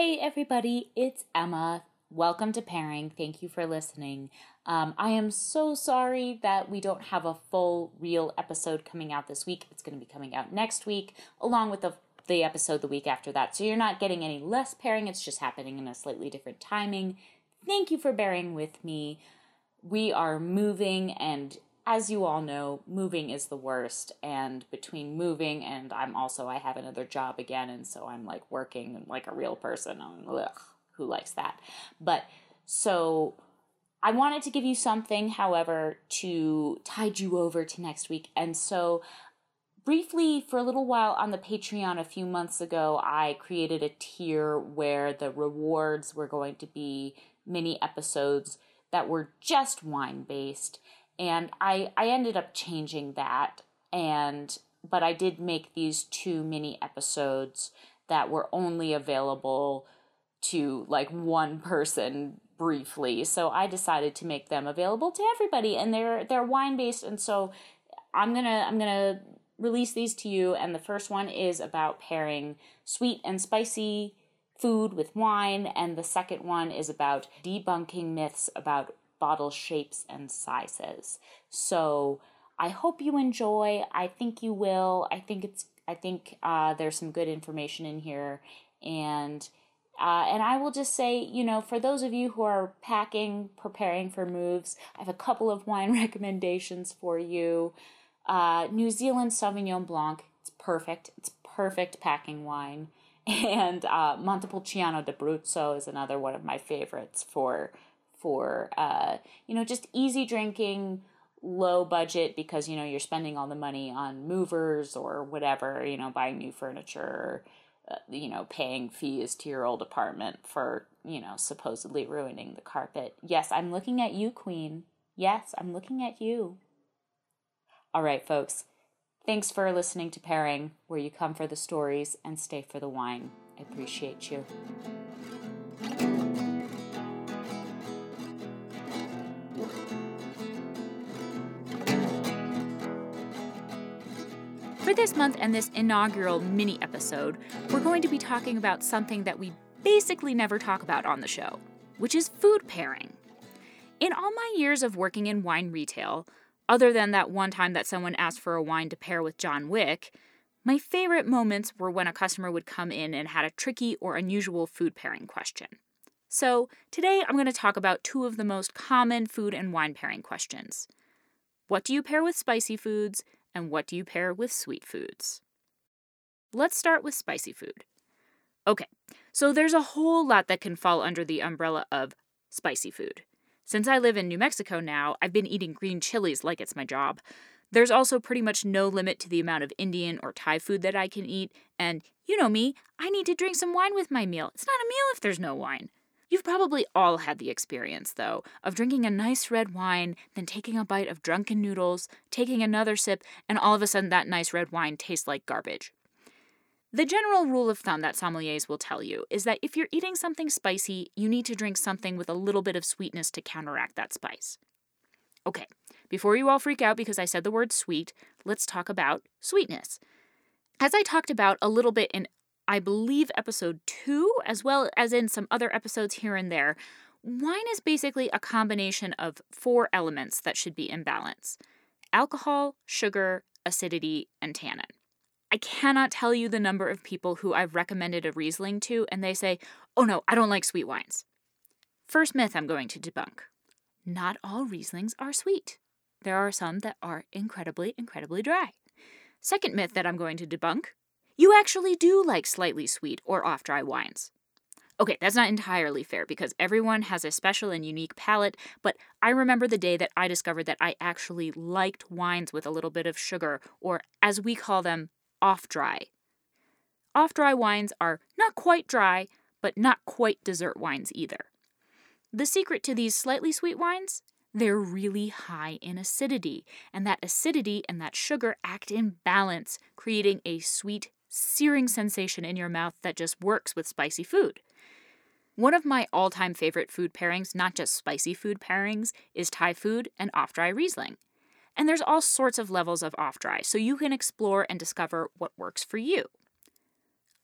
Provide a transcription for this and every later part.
Hey, everybody, it's Emma. Welcome to Pairing. Thank you for listening. Um, I am so sorry that we don't have a full, real episode coming out this week. It's going to be coming out next week, along with the, the episode the week after that. So you're not getting any less pairing, it's just happening in a slightly different timing. Thank you for bearing with me. We are moving and as you all know, moving is the worst. And between moving and I'm also, I have another job again. And so I'm like working like a real person. Ugh, who likes that? But so I wanted to give you something, however, to tide you over to next week. And so briefly for a little while on the Patreon a few months ago, I created a tier where the rewards were going to be mini episodes that were just wine based and I I ended up changing that and but I did make these two mini episodes that were only available to like one person briefly. So I decided to make them available to everybody and they're they're wine based and so I'm going to I'm going to release these to you and the first one is about pairing sweet and spicy food with wine and the second one is about debunking myths about bottle shapes and sizes. So I hope you enjoy. I think you will. I think it's. I think uh, there's some good information in here, and uh, and I will just say, you know, for those of you who are packing, preparing for moves, I have a couple of wine recommendations for you. Uh, New Zealand Sauvignon Blanc. It's perfect. It's perfect packing wine. And uh, Montepulciano d'Abruzzo is another one of my favorites for for uh, you know just easy drinking low budget because you know you're spending all the money on movers or whatever you know buying new furniture uh, you know paying fees to your old apartment for you know supposedly ruining the carpet. Yes i'm looking at you queen. Yes i'm looking at you. All right folks. Thanks for listening to pairing where you come for the stories and stay for the wine. I appreciate you For this month and this inaugural mini episode, we're going to be talking about something that we basically never talk about on the show, which is food pairing. In all my years of working in wine retail, other than that one time that someone asked for a wine to pair with John Wick, my favorite moments were when a customer would come in and had a tricky or unusual food pairing question. So, today I'm going to talk about two of the most common food and wine pairing questions. What do you pair with spicy foods, and what do you pair with sweet foods? Let's start with spicy food. Okay, so there's a whole lot that can fall under the umbrella of spicy food. Since I live in New Mexico now, I've been eating green chilies like it's my job. There's also pretty much no limit to the amount of Indian or Thai food that I can eat, and you know me, I need to drink some wine with my meal. It's not a meal if there's no wine. You've probably all had the experience, though, of drinking a nice red wine, then taking a bite of drunken noodles, taking another sip, and all of a sudden that nice red wine tastes like garbage. The general rule of thumb that sommeliers will tell you is that if you're eating something spicy, you need to drink something with a little bit of sweetness to counteract that spice. Okay, before you all freak out because I said the word sweet, let's talk about sweetness. As I talked about a little bit in I believe, episode two, as well as in some other episodes here and there, wine is basically a combination of four elements that should be in balance alcohol, sugar, acidity, and tannin. I cannot tell you the number of people who I've recommended a Riesling to, and they say, oh no, I don't like sweet wines. First myth I'm going to debunk not all Rieslings are sweet. There are some that are incredibly, incredibly dry. Second myth that I'm going to debunk you actually do like slightly sweet or off dry wines. Okay, that's not entirely fair because everyone has a special and unique palate, but I remember the day that I discovered that I actually liked wines with a little bit of sugar, or as we call them, off dry. Off dry wines are not quite dry, but not quite dessert wines either. The secret to these slightly sweet wines? They're really high in acidity, and that acidity and that sugar act in balance, creating a sweet, searing sensation in your mouth that just works with spicy food. One of my all time favorite food pairings, not just spicy food pairings, is Thai food and off dry Riesling. And there's all sorts of levels of off dry, so you can explore and discover what works for you.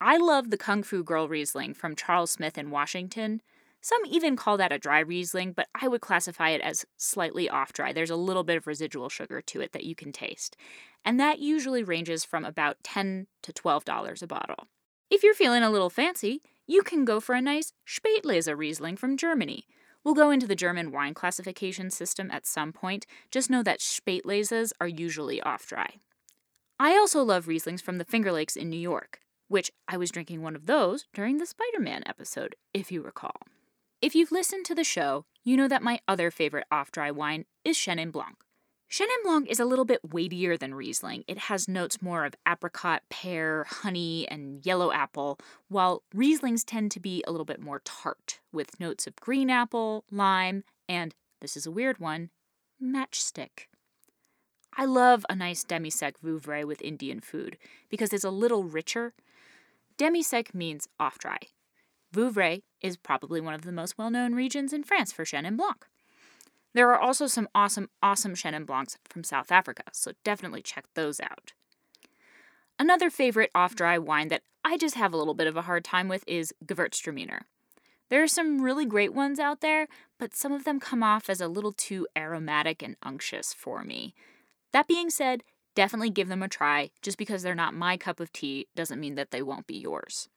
I love the Kung Fu Girl Riesling from Charles Smith in Washington. Some even call that a dry Riesling, but I would classify it as slightly off dry. There's a little bit of residual sugar to it that you can taste. And that usually ranges from about 10 to $12 a bottle. If you're feeling a little fancy, you can go for a nice Spätlese Riesling from Germany. We'll go into the German wine classification system at some point. Just know that Spätleses are usually off dry. I also love Rieslings from the Finger Lakes in New York, which I was drinking one of those during the Spider Man episode, if you recall. If you've listened to the show, you know that my other favorite off dry wine is Chenin Blanc. Chenin Blanc is a little bit weightier than Riesling. It has notes more of apricot, pear, honey, and yellow apple, while Rieslings tend to be a little bit more tart, with notes of green apple, lime, and this is a weird one matchstick. I love a nice demi sec Vouvray with Indian food because it's a little richer. Demi sec means off dry. Vouvray is probably one of the most well known regions in France for Chenin Blanc. There are also some awesome, awesome Chenin Blancs from South Africa, so definitely check those out. Another favorite off dry wine that I just have a little bit of a hard time with is Gewürztraminer. There are some really great ones out there, but some of them come off as a little too aromatic and unctuous for me. That being said, definitely give them a try. Just because they're not my cup of tea doesn't mean that they won't be yours.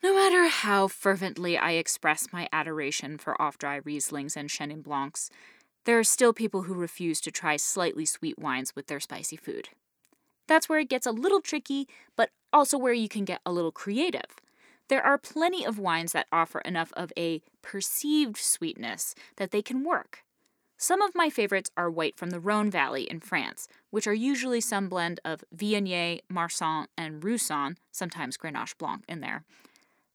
No matter how fervently I express my adoration for off dry Rieslings and Chenin Blancs, there are still people who refuse to try slightly sweet wines with their spicy food. That's where it gets a little tricky, but also where you can get a little creative. There are plenty of wines that offer enough of a perceived sweetness that they can work. Some of my favorites are white from the Rhone Valley in France, which are usually some blend of Viognier, Marsanne, and Roussanne, sometimes Grenache Blanc in there.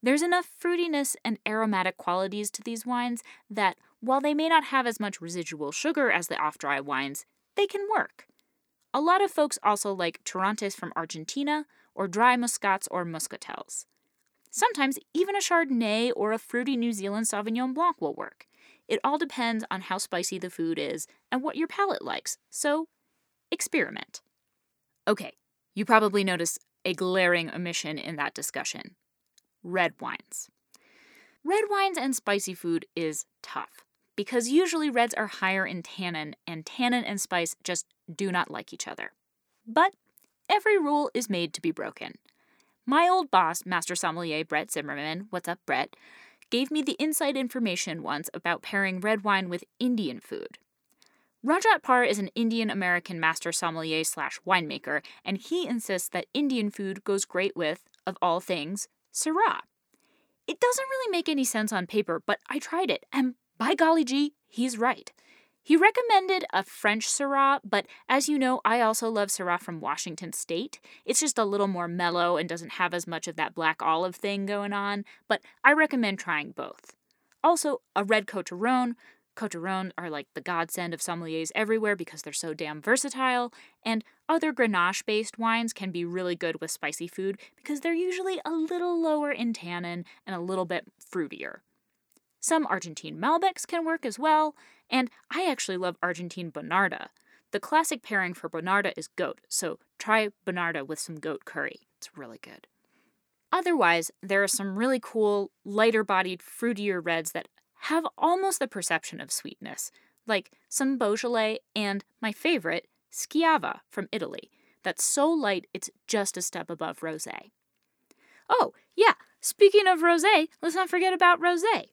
There's enough fruitiness and aromatic qualities to these wines that, while they may not have as much residual sugar as the off dry wines, they can work. A lot of folks also like Torrontés from Argentina, or dry Muscats or Muscatels. Sometimes even a Chardonnay or a fruity New Zealand Sauvignon Blanc will work. It all depends on how spicy the food is and what your palate likes, so experiment. Okay, you probably notice a glaring omission in that discussion red wines. Red wines and spicy food is tough because usually reds are higher in tannin, and tannin and spice just do not like each other. But every rule is made to be broken. My old boss, Master Sommelier Brett Zimmerman, what's up, Brett, gave me the inside information once about pairing red wine with Indian food. Rajat Parr is an Indian American master sommelier slash winemaker, and he insists that Indian food goes great with, of all things, Syrah. It doesn't really make any sense on paper, but I tried it, and by golly gee, he's right. He recommended a French Syrah, but as you know, I also love Syrah from Washington State. It's just a little more mellow and doesn't have as much of that black olive thing going on, but I recommend trying both. Also, a red Côtes du Rhône. Côtes du Rhône are like the godsend of sommeliers everywhere because they're so damn versatile, and other Grenache based wines can be really good with spicy food because they're usually a little lower in tannin and a little bit fruitier. Some Argentine Malbecs can work as well, and I actually love Argentine Bonarda. The classic pairing for Bonarda is goat, so try Bonarda with some goat curry. It's really good. Otherwise, there are some really cool, lighter bodied, fruitier reds that have almost the perception of sweetness, like some Beaujolais and my favorite, Schiava from Italy, that's so light it's just a step above rosé. Oh, yeah, speaking of rosé, let's not forget about rosé.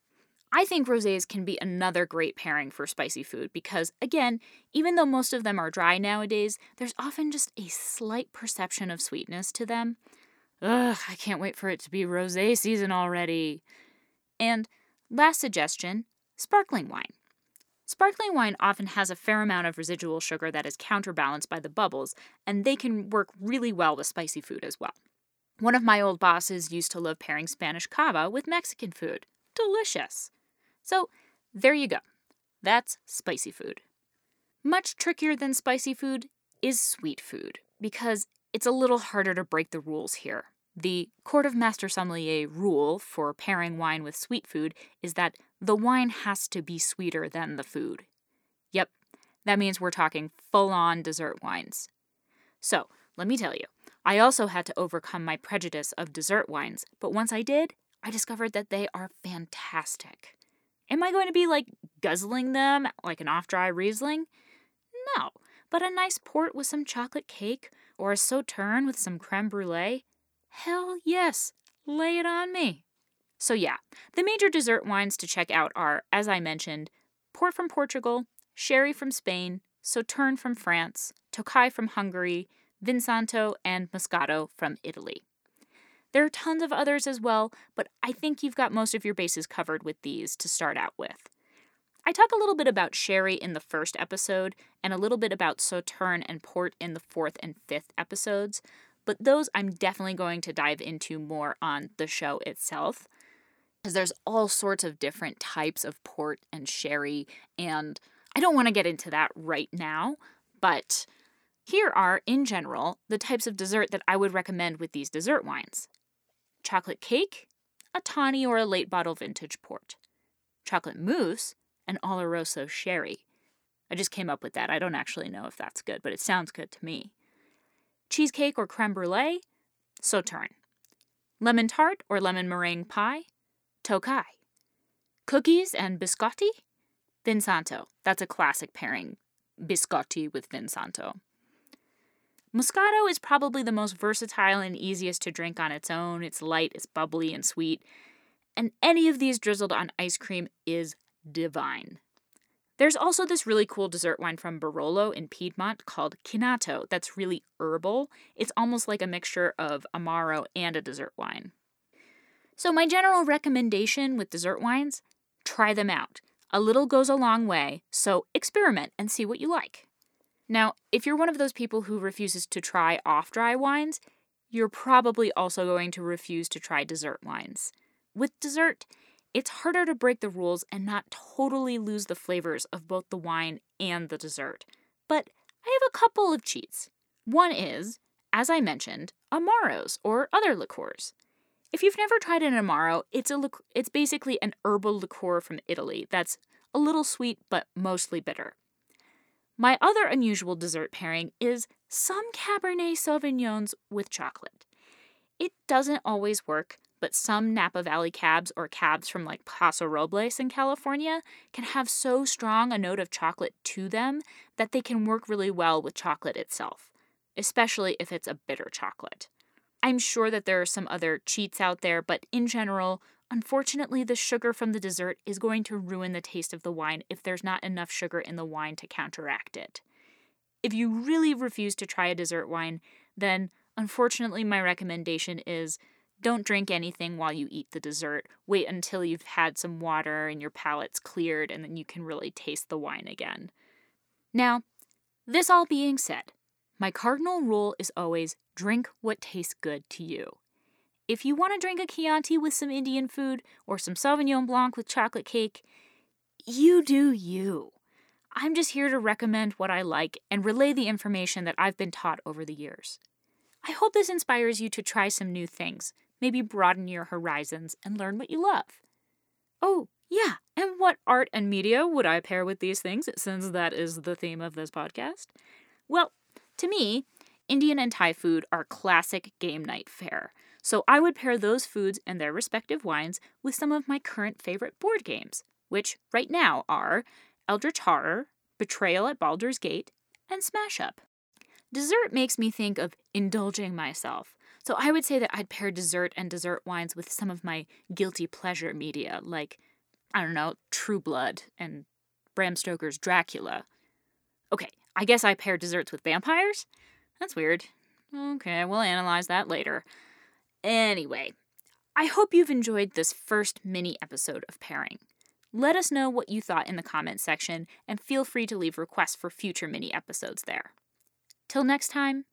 I think rosés can be another great pairing for spicy food because, again, even though most of them are dry nowadays, there's often just a slight perception of sweetness to them. Ugh, I can't wait for it to be rosé season already. And last suggestion sparkling wine. Sparkling wine often has a fair amount of residual sugar that is counterbalanced by the bubbles, and they can work really well with spicy food as well. One of my old bosses used to love pairing Spanish cava with Mexican food. Delicious. So, there you go. That's spicy food. Much trickier than spicy food is sweet food because it's a little harder to break the rules here. The Court of Master Sommelier rule for pairing wine with sweet food is that the wine has to be sweeter than the food. Yep, that means we're talking full on dessert wines. So, let me tell you, I also had to overcome my prejudice of dessert wines, but once I did, I discovered that they are fantastic. Am I going to be like guzzling them like an off dry Riesling? No, but a nice port with some chocolate cake or a sauterne with some creme brulee? Hell yes, lay it on me. So, yeah, the major dessert wines to check out are, as I mentioned, port from Portugal, sherry from Spain, sauterne from France, Tokai from Hungary, Vinsanto, and Moscato from Italy. There are tons of others as well, but I think you've got most of your bases covered with these to start out with. I talk a little bit about sherry in the first episode and a little bit about sauterne and port in the fourth and fifth episodes, but those I'm definitely going to dive into more on the show itself because there's all sorts of different types of port and sherry and I don't want to get into that right now, but here are, in general, the types of dessert that I would recommend with these dessert wines chocolate cake, a tawny or a late bottle vintage port, chocolate mousse, an Oloroso sherry. I just came up with that. I don't actually know if that's good, but it sounds good to me. Cheesecake or creme brulee, sauterne. Lemon tart or lemon meringue pie, tokai. Cookies and biscotti, Vinsanto. That's a classic pairing. Biscotti with Vinsanto. Moscato is probably the most versatile and easiest to drink on its own. It's light, it's bubbly and sweet. And any of these drizzled on ice cream is divine. There's also this really cool dessert wine from Barolo in Piedmont called Chinato that's really herbal. It's almost like a mixture of Amaro and a dessert wine. So, my general recommendation with dessert wines try them out. A little goes a long way, so experiment and see what you like. Now, if you're one of those people who refuses to try off dry wines, you're probably also going to refuse to try dessert wines. With dessert, it's harder to break the rules and not totally lose the flavors of both the wine and the dessert. But I have a couple of cheats. One is, as I mentioned, Amaros or other liqueurs. If you've never tried an Amaro, it's a it's basically an herbal liqueur from Italy that's a little sweet but mostly bitter. My other unusual dessert pairing is some Cabernet Sauvignons with chocolate. It doesn't always work, but some Napa Valley cabs or cabs from like Paso Robles in California can have so strong a note of chocolate to them that they can work really well with chocolate itself, especially if it's a bitter chocolate. I'm sure that there are some other cheats out there, but in general, unfortunately, the sugar from the dessert is going to ruin the taste of the wine if there's not enough sugar in the wine to counteract it. If you really refuse to try a dessert wine, then unfortunately, my recommendation is don't drink anything while you eat the dessert. Wait until you've had some water and your palate's cleared, and then you can really taste the wine again. Now, this all being said, my cardinal rule is always drink what tastes good to you. If you want to drink a Chianti with some Indian food or some Sauvignon Blanc with chocolate cake, you do you. I'm just here to recommend what I like and relay the information that I've been taught over the years. I hope this inspires you to try some new things, maybe broaden your horizons and learn what you love. Oh, yeah, and what art and media would I pair with these things since that is the theme of this podcast? Well, to me, Indian and Thai food are classic game night fare, so I would pair those foods and their respective wines with some of my current favorite board games, which right now are Eldritch Horror, Betrayal at Baldur's Gate, and Smash Up. Dessert makes me think of indulging myself, so I would say that I'd pair dessert and dessert wines with some of my guilty pleasure media, like, I don't know, True Blood and Bram Stoker's Dracula. Okay, I guess I pair desserts with vampires? That's weird. Okay, we'll analyze that later. Anyway, I hope you've enjoyed this first mini episode of Pairing. Let us know what you thought in the comments section and feel free to leave requests for future mini episodes there. Till next time,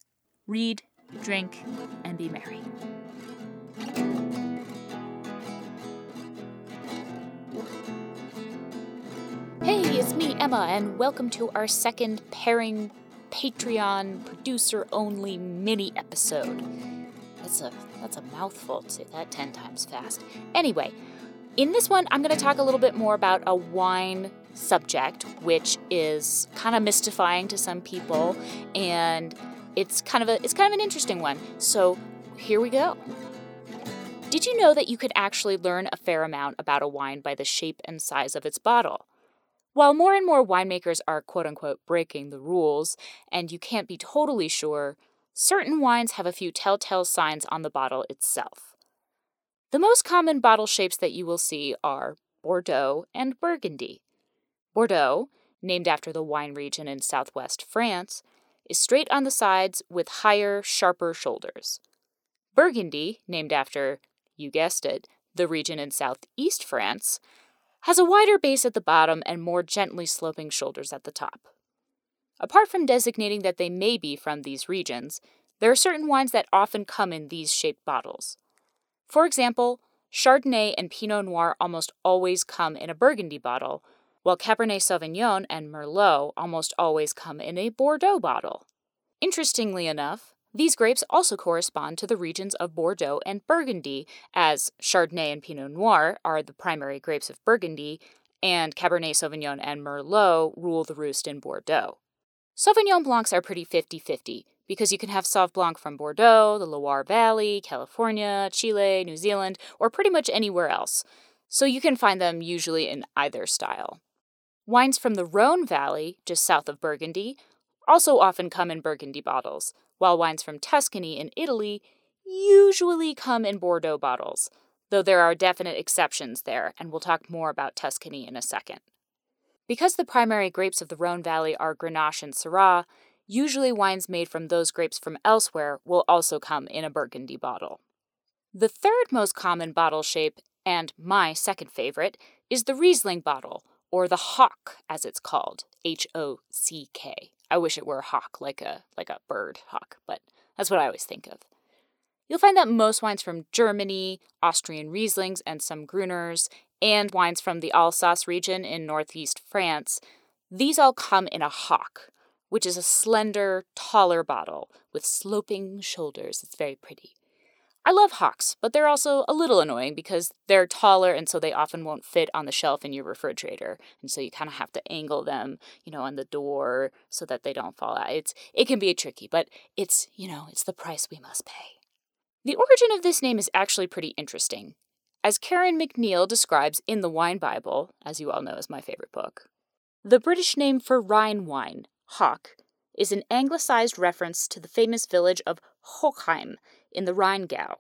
read, drink, and be merry. Hey, it's me, Emma, and welcome to our second pairing Patreon producer only mini episode. That's a that's a mouthful to say that 10 times fast. Anyway, in this one I'm going to talk a little bit more about a wine subject which is kind of mystifying to some people and it's kind of a it's kind of an interesting one. So here we go. Did you know that you could actually learn a fair amount about a wine by the shape and size of its bottle? While more and more winemakers are quote unquote breaking the rules, and you can't be totally sure, certain wines have a few telltale signs on the bottle itself. The most common bottle shapes that you will see are Bordeaux and Burgundy. Bordeaux, named after the wine region in southwest France, is straight on the sides with higher, sharper shoulders. Burgundy, named after, you guessed it, the region in southeast France, has a wider base at the bottom and more gently sloping shoulders at the top. Apart from designating that they may be from these regions, there are certain wines that often come in these shaped bottles. For example, Chardonnay and Pinot Noir almost always come in a Burgundy bottle, while Cabernet Sauvignon and Merlot almost always come in a Bordeaux bottle. Interestingly enough, these grapes also correspond to the regions of Bordeaux and Burgundy, as Chardonnay and Pinot Noir are the primary grapes of Burgundy, and Cabernet Sauvignon and Merlot rule the roost in Bordeaux. Sauvignon Blancs are pretty 50 50 because you can have Sauv Blanc from Bordeaux, the Loire Valley, California, Chile, New Zealand, or pretty much anywhere else, so you can find them usually in either style. Wines from the Rhone Valley, just south of Burgundy, also often come in Burgundy bottles, while wines from Tuscany in Italy usually come in Bordeaux bottles, though there are definite exceptions there, and we'll talk more about Tuscany in a second. Because the primary grapes of the Rhone Valley are Grenache and Syrah, usually wines made from those grapes from elsewhere will also come in a Burgundy bottle. The third most common bottle shape, and my second favorite, is the Riesling bottle, or the hock as it's called, H O C K. I wish it were a hawk like a like a bird hawk, but that's what I always think of. You'll find that most wines from Germany, Austrian Rieslings and some Gruners, and wines from the Alsace region in northeast France, these all come in a hock, which is a slender, taller bottle with sloping shoulders. It's very pretty. I love hocks, but they're also a little annoying because they're taller and so they often won't fit on the shelf in your refrigerator. And so you kind of have to angle them, you know, on the door so that they don't fall out. It's it can be tricky, but it's, you know, it's the price we must pay. The origin of this name is actually pretty interesting. As Karen MacNeil describes in the Wine Bible, as you all know is my favorite book, the British name for Rhine wine, hock, is an anglicized reference to the famous village of Hochheim in the Rheingau.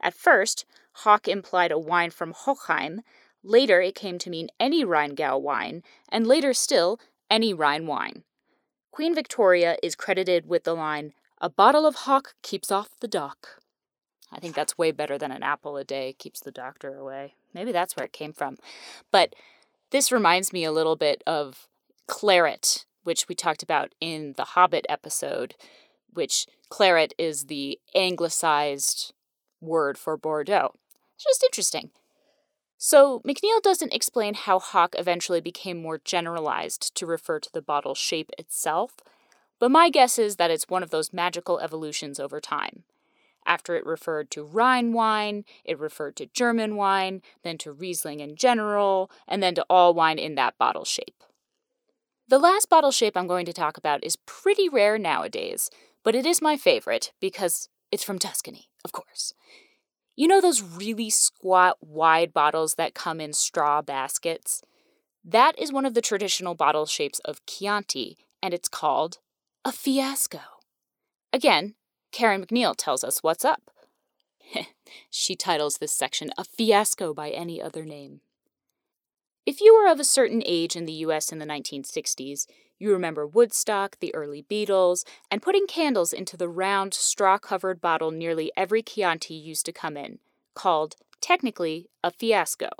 At first, Hock implied a wine from Hochheim. Later, it came to mean any Rheingau wine, and later still, any Rhine wine. Queen Victoria is credited with the line, A bottle of Hock keeps off the doc. I think that's way better than an apple a day keeps the doctor away. Maybe that's where it came from. But this reminds me a little bit of claret, which we talked about in the Hobbit episode, which claret is the anglicized word for Bordeaux. It's just interesting. So, MacNeil doesn't explain how hock eventually became more generalized to refer to the bottle shape itself, but my guess is that it's one of those magical evolutions over time. After it referred to Rhine wine, it referred to German wine, then to Riesling in general, and then to all wine in that bottle shape. The last bottle shape I'm going to talk about is pretty rare nowadays, but it is my favorite because it's from Tuscany, of course. You know those really squat, wide bottles that come in straw baskets? That is one of the traditional bottle shapes of Chianti, and it's called a fiasco. Again, Karen MacNeil tells us what's up. she titles this section A Fiasco by Any Other Name. If you were of a certain age in the US in the 1960s, you remember Woodstock, the early Beatles, and putting candles into the round, straw covered bottle nearly every Chianti used to come in, called, technically, a fiasco.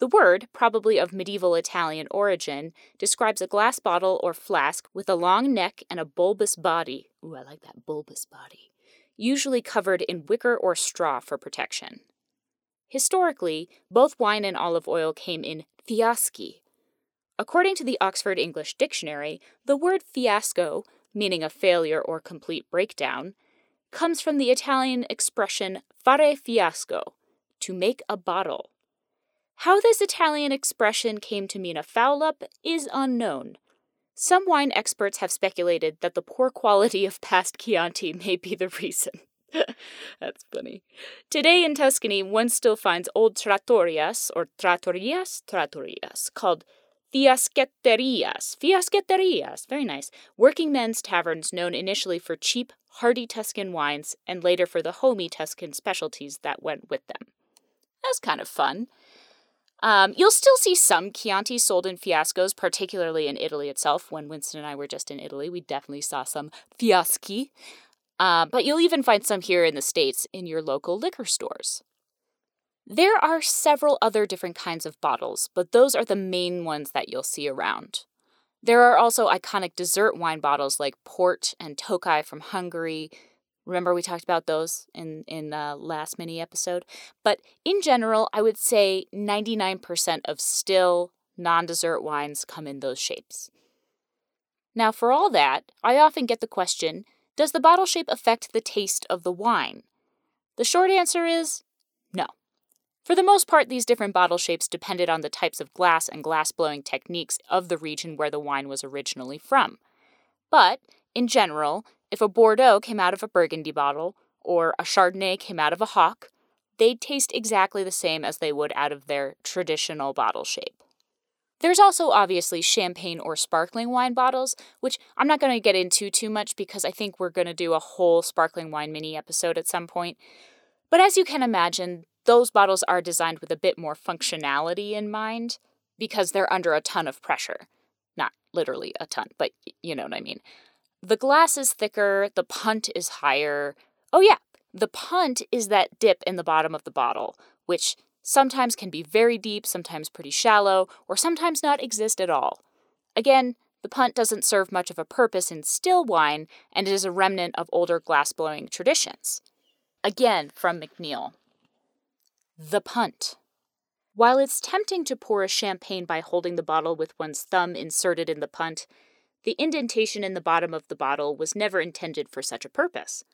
The word, probably of medieval Italian origin, describes a glass bottle or flask with a long neck and a bulbous body. Ooh, I like that bulbous body. Usually covered in wicker or straw for protection. Historically, both wine and olive oil came in fiaschi, According to the Oxford English Dictionary, the word fiasco, meaning a failure or complete breakdown, comes from the Italian expression fare fiasco, to make a bottle. How this Italian expression came to mean a foul up is unknown. Some wine experts have speculated that the poor quality of past Chianti may be the reason. That's funny. Today in Tuscany, one still finds old trattorias, or trattorias, trattorias, called fiaschetterias. Fiaschetterias, very nice. Working men's taverns known initially for cheap, hearty Tuscan wines and later for the homey Tuscan specialties that went with them. That's kind of fun. Um, you'll still see some Chianti sold in fiascos, particularly in Italy itself. When Winston and I were just in Italy, we definitely saw some fiaschi. Uh, but you'll even find some here in the States in your local liquor stores. There are several other different kinds of bottles, but those are the main ones that you'll see around. There are also iconic dessert wine bottles like Port and Tokai from Hungary, Remember we talked about those in in the last mini episode. But in general, I would say 99% of still non-dessert wines come in those shapes. Now, for all that, I often get the question, does the bottle shape affect the taste of the wine? The short answer is. For the most part, these different bottle shapes depended on the types of glass and glass blowing techniques of the region where the wine was originally from. But, in general, if a Bordeaux came out of a Burgundy bottle or a Chardonnay came out of a Hock, they'd taste exactly the same as they would out of their traditional bottle shape. There's also obviously champagne or sparkling wine bottles, which I'm not going to get into too much because I think we're going to do a whole sparkling wine mini episode at some point. But as you can imagine, those bottles are designed with a bit more functionality in mind because they're under a ton of pressure. Not literally a ton, but you know what I mean. The glass is thicker, the punt is higher. Oh, yeah, the punt is that dip in the bottom of the bottle, which sometimes can be very deep, sometimes pretty shallow, or sometimes not exist at all. Again, the punt doesn't serve much of a purpose in still wine, and it is a remnant of older glassblowing traditions. Again, from MacNeil. The punt. While it's tempting to pour a champagne by holding the bottle with one's thumb inserted in the punt, the indentation in the bottom of the bottle was never intended for such a purpose.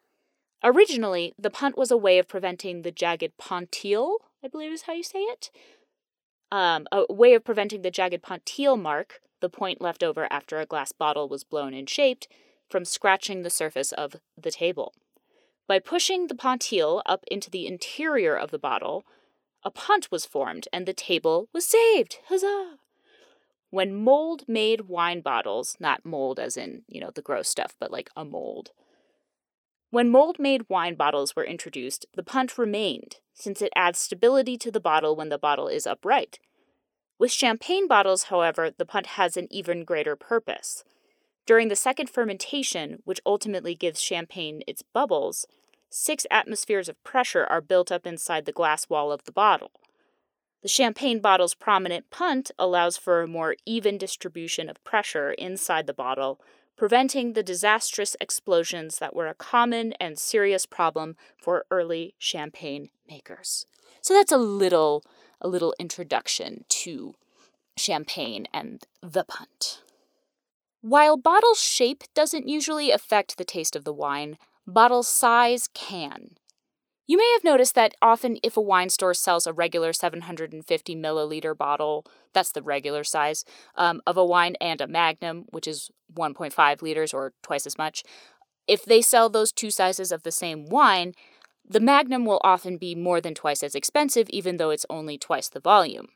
Originally, the punt was a way of preventing the jagged pontile, I believe is how you say it, um, a way of preventing the jagged pontile mark, the point left over after a glass bottle was blown and shaped, from scratching the surface of the table. By pushing the pontile up into the interior of the bottle, a punt was formed and the table was saved. Huzzah! When mold made wine bottles, not mold as in, you know, the gross stuff, but like a mold. When mold made wine bottles were introduced, the punt remained, since it adds stability to the bottle when the bottle is upright. With champagne bottles, however, the punt has an even greater purpose. During the second fermentation, which ultimately gives champagne its bubbles, six atmospheres of pressure are built up inside the glass wall of the bottle. The champagne bottle's prominent punt allows for a more even distribution of pressure inside the bottle, preventing the disastrous explosions that were a common and serious problem for early champagne makers. So that's a little a little introduction to champagne and the punt. While bottle shape doesn't usually affect the taste of the wine, bottle size can. You may have noticed that often, if a wine store sells a regular 750 milliliter bottle, that's the regular size, um, of a wine and a magnum, which is 1.5 liters or twice as much, if they sell those two sizes of the same wine, the magnum will often be more than twice as expensive, even though it's only twice the volume.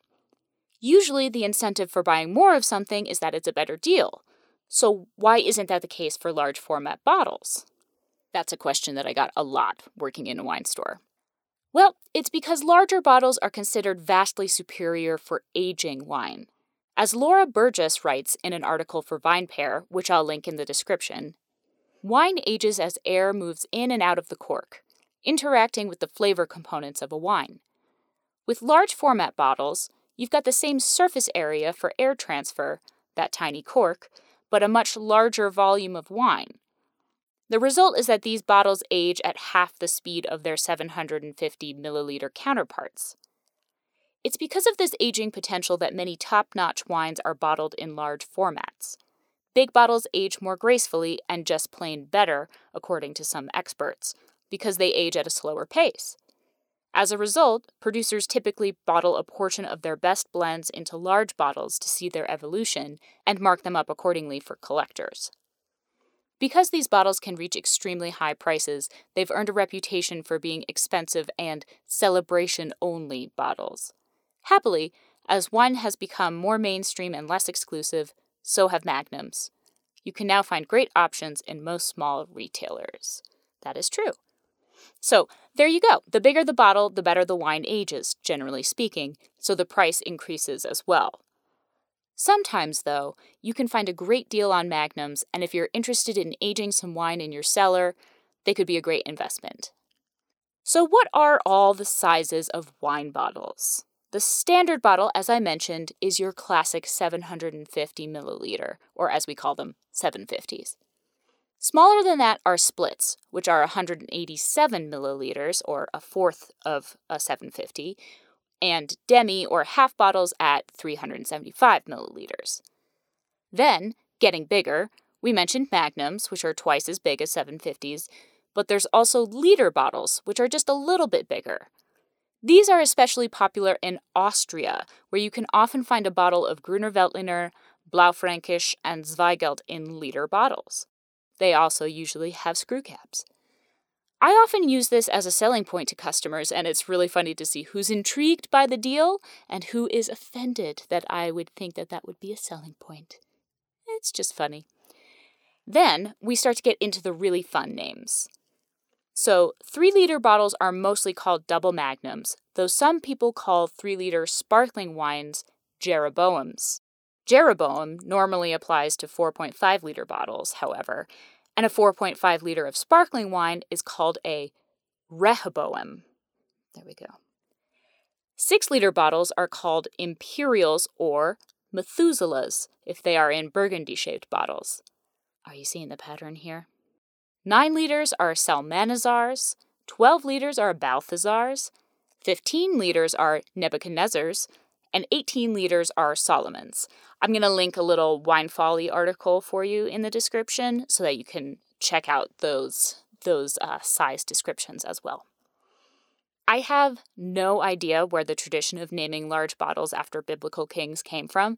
Usually, the incentive for buying more of something is that it's a better deal. So, why isn't that the case for large format bottles? That's a question that I got a lot working in a wine store. Well, it's because larger bottles are considered vastly superior for aging wine. As Laura Burgess writes in an article for VinePair, which I'll link in the description, wine ages as air moves in and out of the cork, interacting with the flavor components of a wine. With large format bottles, you've got the same surface area for air transfer, that tiny cork, but a much larger volume of wine. The result is that these bottles age at half the speed of their 750 milliliter counterparts. It's because of this aging potential that many top notch wines are bottled in large formats. Big bottles age more gracefully and just plain better, according to some experts, because they age at a slower pace. As a result, producers typically bottle a portion of their best blends into large bottles to see their evolution and mark them up accordingly for collectors. Because these bottles can reach extremely high prices, they've earned a reputation for being expensive and celebration only bottles. Happily, as wine has become more mainstream and less exclusive, so have magnums. You can now find great options in most small retailers. That is true. So, there you go. The bigger the bottle, the better the wine ages, generally speaking, so the price increases as well. Sometimes, though, you can find a great deal on magnums, and if you're interested in aging some wine in your cellar, they could be a great investment. So, what are all the sizes of wine bottles? The standard bottle, as I mentioned, is your classic 750 milliliter, or as we call them, 750s. Smaller than that are splits, which are 187 milliliters, or a fourth of a 750, and demi or half bottles at 375 milliliters. Then, getting bigger, we mentioned magnums, which are twice as big as 750s, but there's also liter bottles, which are just a little bit bigger. These are especially popular in Austria, where you can often find a bottle of Gruner Veltliner, Blaufränkisch, and Zweigelt in liter bottles. They also usually have screw caps. I often use this as a selling point to customers, and it's really funny to see who's intrigued by the deal and who is offended that I would think that that would be a selling point. It's just funny. Then we start to get into the really fun names. So, 3 liter bottles are mostly called double magnums, though some people call 3 liter sparkling wines Jeroboams. Jeroboam normally applies to 4.5 liter bottles, however, and a 4.5 liter of sparkling wine is called a Rehoboam. There we go. 6 liter bottles are called Imperials or Methuselahs if they are in burgundy shaped bottles. Are you seeing the pattern here? 9 liters are Salmanazars, 12 liters are Balthazars, 15 liters are Nebuchadnezzars, and 18 liters are Solomons. I'm going to link a little Wine Folly article for you in the description so that you can check out those those uh, size descriptions as well. I have no idea where the tradition of naming large bottles after biblical kings came from,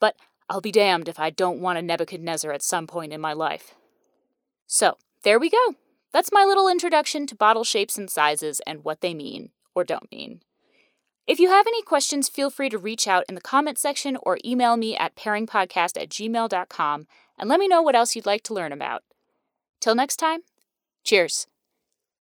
but I'll be damned if I don't want a Nebuchadnezzar at some point in my life. So, there we go. That's my little introduction to bottle shapes and sizes and what they mean or don't mean. If you have any questions, feel free to reach out in the comment section or email me at pairingpodcast at gmail.com and let me know what else you'd like to learn about. Till next time, cheers.